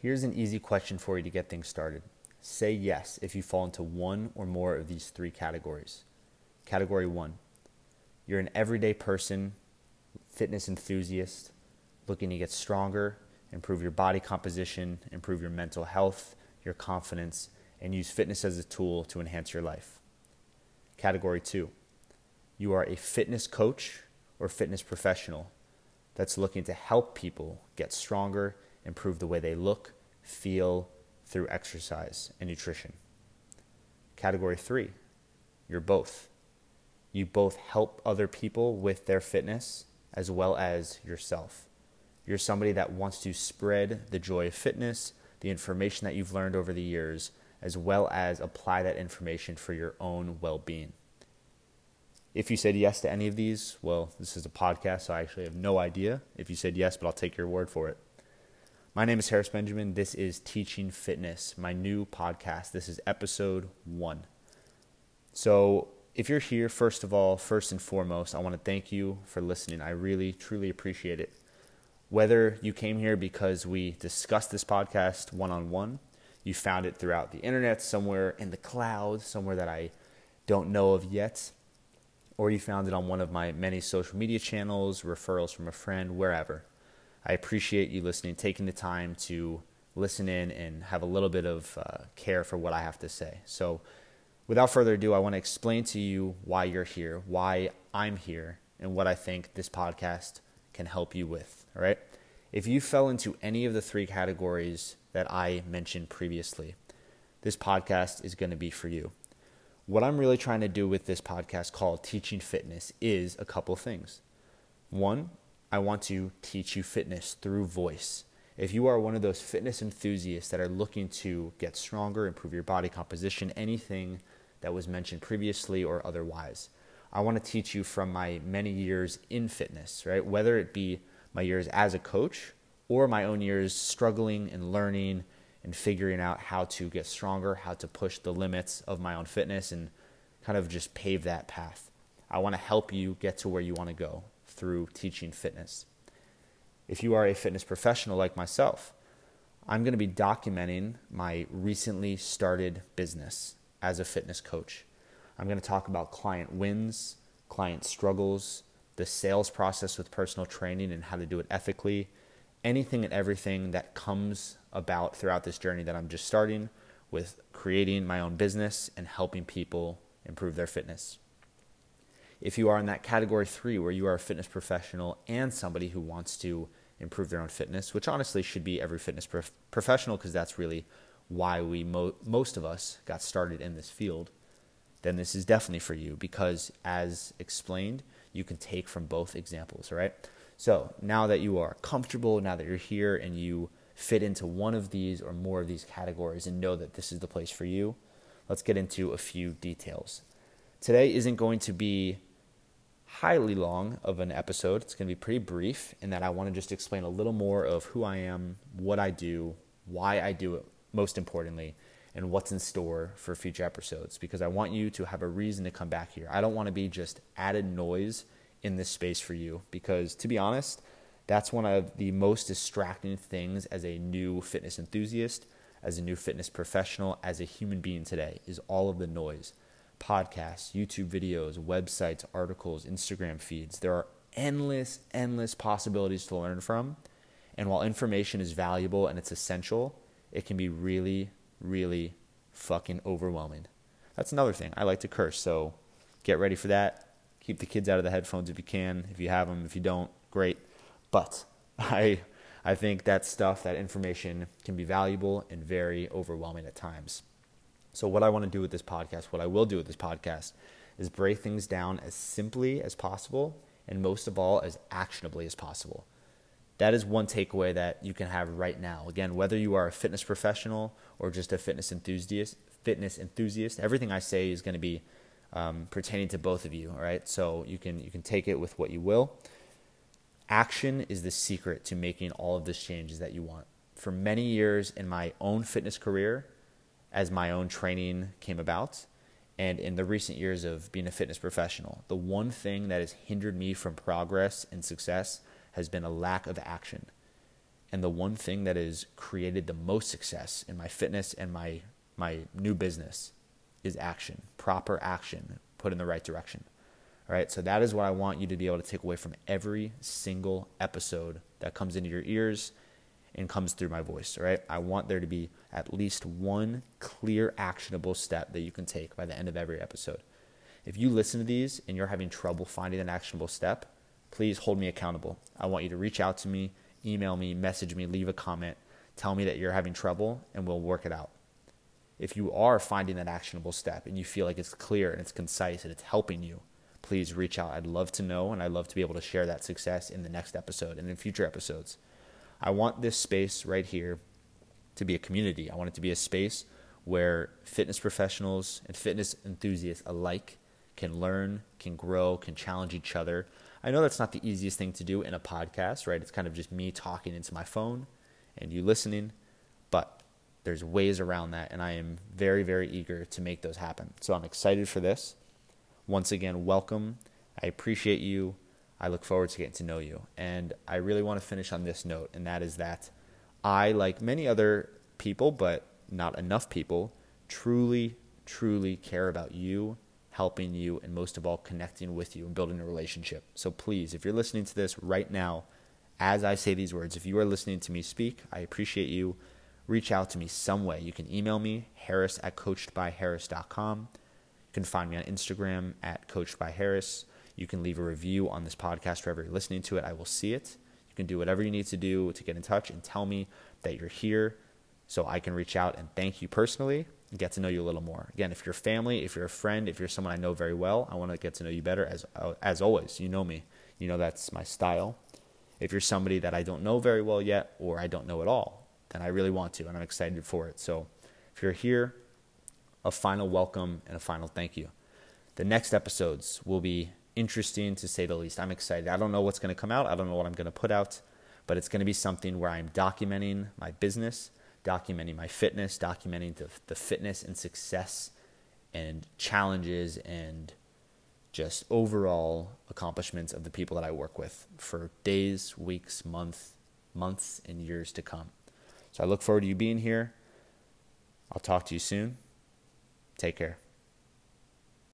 Here's an easy question for you to get things started. Say yes if you fall into one or more of these three categories. Category one, you're an everyday person, fitness enthusiast, looking to get stronger, improve your body composition, improve your mental health, your confidence, and use fitness as a tool to enhance your life. Category two, you are a fitness coach or fitness professional that's looking to help people get stronger, improve the way they look, feel through exercise and nutrition. Category three, you're both. You both help other people with their fitness as well as yourself. You're somebody that wants to spread the joy of fitness, the information that you've learned over the years, as well as apply that information for your own well being. If you said yes to any of these, well, this is a podcast, so I actually have no idea if you said yes, but I'll take your word for it. My name is Harris Benjamin. This is Teaching Fitness, my new podcast. This is episode one. So, if you're here, first of all, first and foremost, I want to thank you for listening. I really, truly appreciate it. Whether you came here because we discussed this podcast one on one, you found it throughout the internet, somewhere in the cloud, somewhere that I don't know of yet, or you found it on one of my many social media channels, referrals from a friend, wherever. I appreciate you listening, taking the time to listen in and have a little bit of uh, care for what I have to say. So, without further ado, I want to explain to you why you're here, why I'm here, and what I think this podcast can help you with. All right. If you fell into any of the three categories that I mentioned previously, this podcast is going to be for you. What I'm really trying to do with this podcast called Teaching Fitness is a couple things. One, I want to teach you fitness through voice. If you are one of those fitness enthusiasts that are looking to get stronger, improve your body composition, anything that was mentioned previously or otherwise, I want to teach you from my many years in fitness, right? Whether it be my years as a coach or my own years struggling and learning and figuring out how to get stronger, how to push the limits of my own fitness and kind of just pave that path. I want to help you get to where you want to go through teaching fitness. If you are a fitness professional like myself, I'm going to be documenting my recently started business as a fitness coach. I'm going to talk about client wins, client struggles, the sales process with personal training and how to do it ethically, anything and everything that comes about throughout this journey that I'm just starting with creating my own business and helping people improve their fitness. If you are in that category three, where you are a fitness professional and somebody who wants to improve their own fitness, which honestly should be every fitness prof- professional because that's really why we mo- most of us got started in this field, then this is definitely for you because, as explained, you can take from both examples, all right? So now that you are comfortable, now that you're here and you fit into one of these or more of these categories and know that this is the place for you, let's get into a few details. Today isn't going to be highly long of an episode. It's going to be pretty brief in that I want to just explain a little more of who I am, what I do, why I do it, most importantly, and what's in store for future episodes because I want you to have a reason to come back here. I don't want to be just added noise in this space for you because, to be honest, that's one of the most distracting things as a new fitness enthusiast, as a new fitness professional, as a human being today is all of the noise podcasts, YouTube videos, websites, articles, Instagram feeds. There are endless, endless possibilities to learn from. And while information is valuable and it's essential, it can be really, really fucking overwhelming. That's another thing. I like to curse, so get ready for that. Keep the kids out of the headphones if you can. If you have them, if you don't, great. But I I think that stuff, that information can be valuable and very overwhelming at times. So, what I want to do with this podcast, what I will do with this podcast, is break things down as simply as possible and most of all, as actionably as possible. That is one takeaway that you can have right now. Again, whether you are a fitness professional or just a fitness enthusiast, fitness enthusiast, everything I say is going to be um, pertaining to both of you. All right, so you can you can take it with what you will. Action is the secret to making all of this changes that you want. For many years in my own fitness career, as my own training came about and in the recent years of being a fitness professional. The one thing that has hindered me from progress and success has been a lack of action. And the one thing that has created the most success in my fitness and my my new business is action, proper action, put in the right direction. All right, so that is what I want you to be able to take away from every single episode that comes into your ears and comes through my voice. Right, I want there to be at least one clear, actionable step that you can take by the end of every episode. If you listen to these and you're having trouble finding an actionable step, please hold me accountable. I want you to reach out to me, email me, message me, leave a comment, tell me that you're having trouble, and we'll work it out. If you are finding that actionable step and you feel like it's clear and it's concise and it's helping you, please reach out. I'd love to know and I'd love to be able to share that success in the next episode and in future episodes. I want this space right here to be a community. I want it to be a space where fitness professionals and fitness enthusiasts alike can learn, can grow, can challenge each other. I know that's not the easiest thing to do in a podcast, right? It's kind of just me talking into my phone and you listening, but there's ways around that, and I am very, very eager to make those happen. So I'm excited for this. Once again, welcome. I appreciate you. I look forward to getting to know you. And I really want to finish on this note, and that is that I, like many other people, but not enough people, truly, truly care about you helping you, and most of all, connecting with you and building a relationship. So please, if you're listening to this right now, as I say these words, if you are listening to me speak, I appreciate you. Reach out to me some way. You can email me, harris at coachedbyharris.com. You can find me on Instagram at coachedbyharris. You can leave a review on this podcast wherever you're listening to it. I will see it. You can do whatever you need to do to get in touch and tell me that you're here so I can reach out and thank you personally get to know you a little more. Again, if you're family, if you're a friend, if you're someone I know very well, I want to get to know you better. As as always, you know me. You know that's my style. If you're somebody that I don't know very well yet, or I don't know at all, then I really want to, and I'm excited for it. So, if you're here, a final welcome and a final thank you. The next episodes will be interesting to say the least. I'm excited. I don't know what's going to come out. I don't know what I'm going to put out, but it's going to be something where I'm documenting my business documenting my fitness, documenting the, the fitness and success and challenges and just overall accomplishments of the people that I work with for days, weeks, months, months, and years to come. So I look forward to you being here. I'll talk to you soon. Take care.